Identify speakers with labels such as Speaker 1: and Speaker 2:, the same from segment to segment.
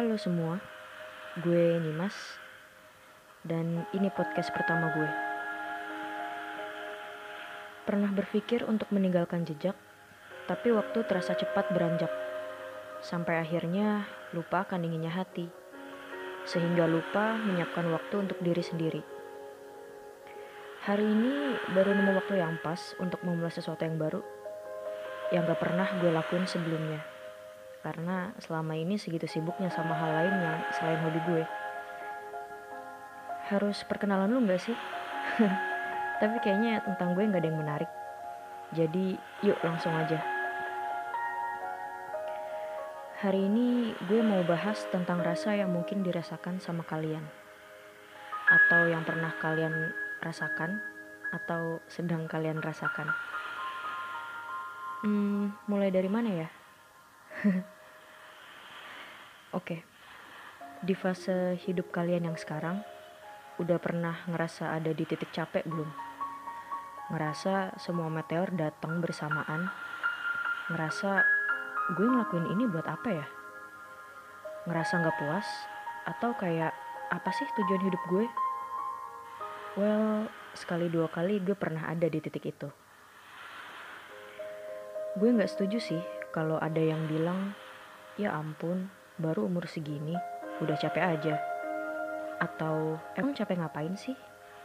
Speaker 1: Halo semua, gue Nimas dan ini podcast pertama gue. Pernah berpikir untuk meninggalkan jejak, tapi waktu terasa cepat beranjak. Sampai akhirnya lupa akan dinginnya hati, sehingga lupa menyiapkan waktu untuk diri sendiri. Hari ini baru nemu waktu yang pas untuk memulai sesuatu yang baru, yang gak pernah gue lakuin sebelumnya karena selama ini segitu sibuknya sama hal lain yang selain hobi gue. Harus perkenalan lu gak sih? Tapi kayaknya tentang gue gak ada yang menarik. Jadi yuk langsung aja. Hari ini gue mau bahas tentang rasa yang mungkin dirasakan sama kalian. Atau yang pernah kalian rasakan atau sedang kalian rasakan. Hmm, mulai dari mana ya? Oke, di fase hidup kalian yang sekarang, udah pernah ngerasa ada di titik capek belum? Ngerasa semua meteor datang bersamaan? Ngerasa gue ngelakuin ini buat apa ya? Ngerasa nggak puas? Atau kayak apa sih tujuan hidup gue? Well, sekali dua kali gue pernah ada di titik itu. Gue nggak setuju sih kalau ada yang bilang, ya ampun, baru umur segini, udah capek aja. Atau emang capek ngapain sih?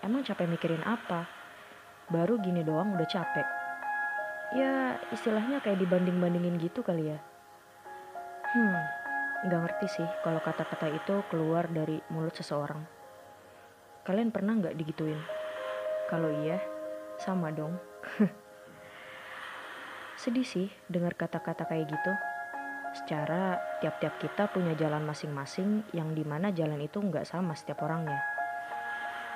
Speaker 1: Emang capek mikirin apa? Baru gini doang udah capek. Ya istilahnya kayak dibanding-bandingin gitu kali ya. Hmm, gak ngerti sih kalau kata-kata itu keluar dari mulut seseorang. Kalian pernah gak digituin? Kalau iya, sama dong. Sedih sih dengar kata-kata kayak gitu. Secara tiap-tiap kita punya jalan masing-masing yang di mana jalan itu nggak sama setiap orangnya.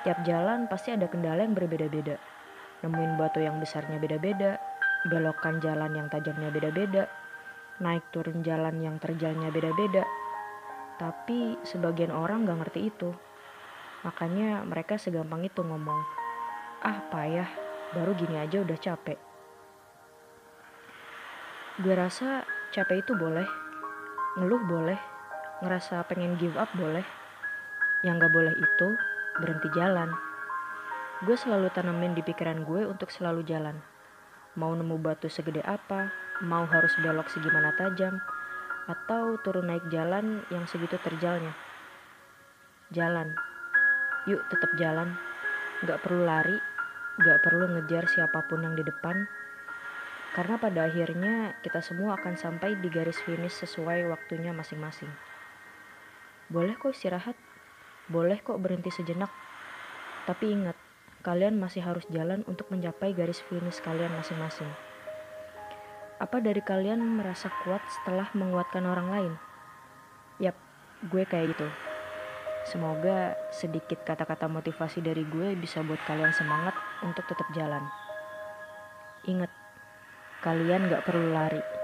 Speaker 1: Tiap jalan pasti ada kendala yang berbeda-beda. Nemuin batu yang besarnya beda-beda, belokan jalan yang tajamnya beda-beda, naik turun jalan yang terjalnya beda-beda. Tapi sebagian orang gak ngerti itu. Makanya mereka segampang itu ngomong, ah payah, baru gini aja udah capek. Gue rasa capek itu boleh, ngeluh boleh, ngerasa pengen give up boleh. Yang gak boleh itu berhenti jalan. Gue selalu tanamin di pikiran gue untuk selalu jalan. Mau nemu batu segede apa, mau harus belok segimana tajam, atau turun naik jalan yang segitu terjalnya. Jalan. Yuk tetap jalan. Gak perlu lari, gak perlu ngejar siapa pun yang di depan, karena pada akhirnya kita semua akan sampai di garis finish sesuai waktunya masing-masing. Boleh kok istirahat, boleh kok berhenti sejenak. Tapi ingat, kalian masih harus jalan untuk mencapai garis finish kalian masing-masing. Apa dari kalian merasa kuat setelah menguatkan orang lain? Yap, gue kayak gitu. Semoga sedikit kata-kata motivasi dari gue bisa buat kalian semangat untuk tetap jalan. Ingat, Kalian gak perlu lari.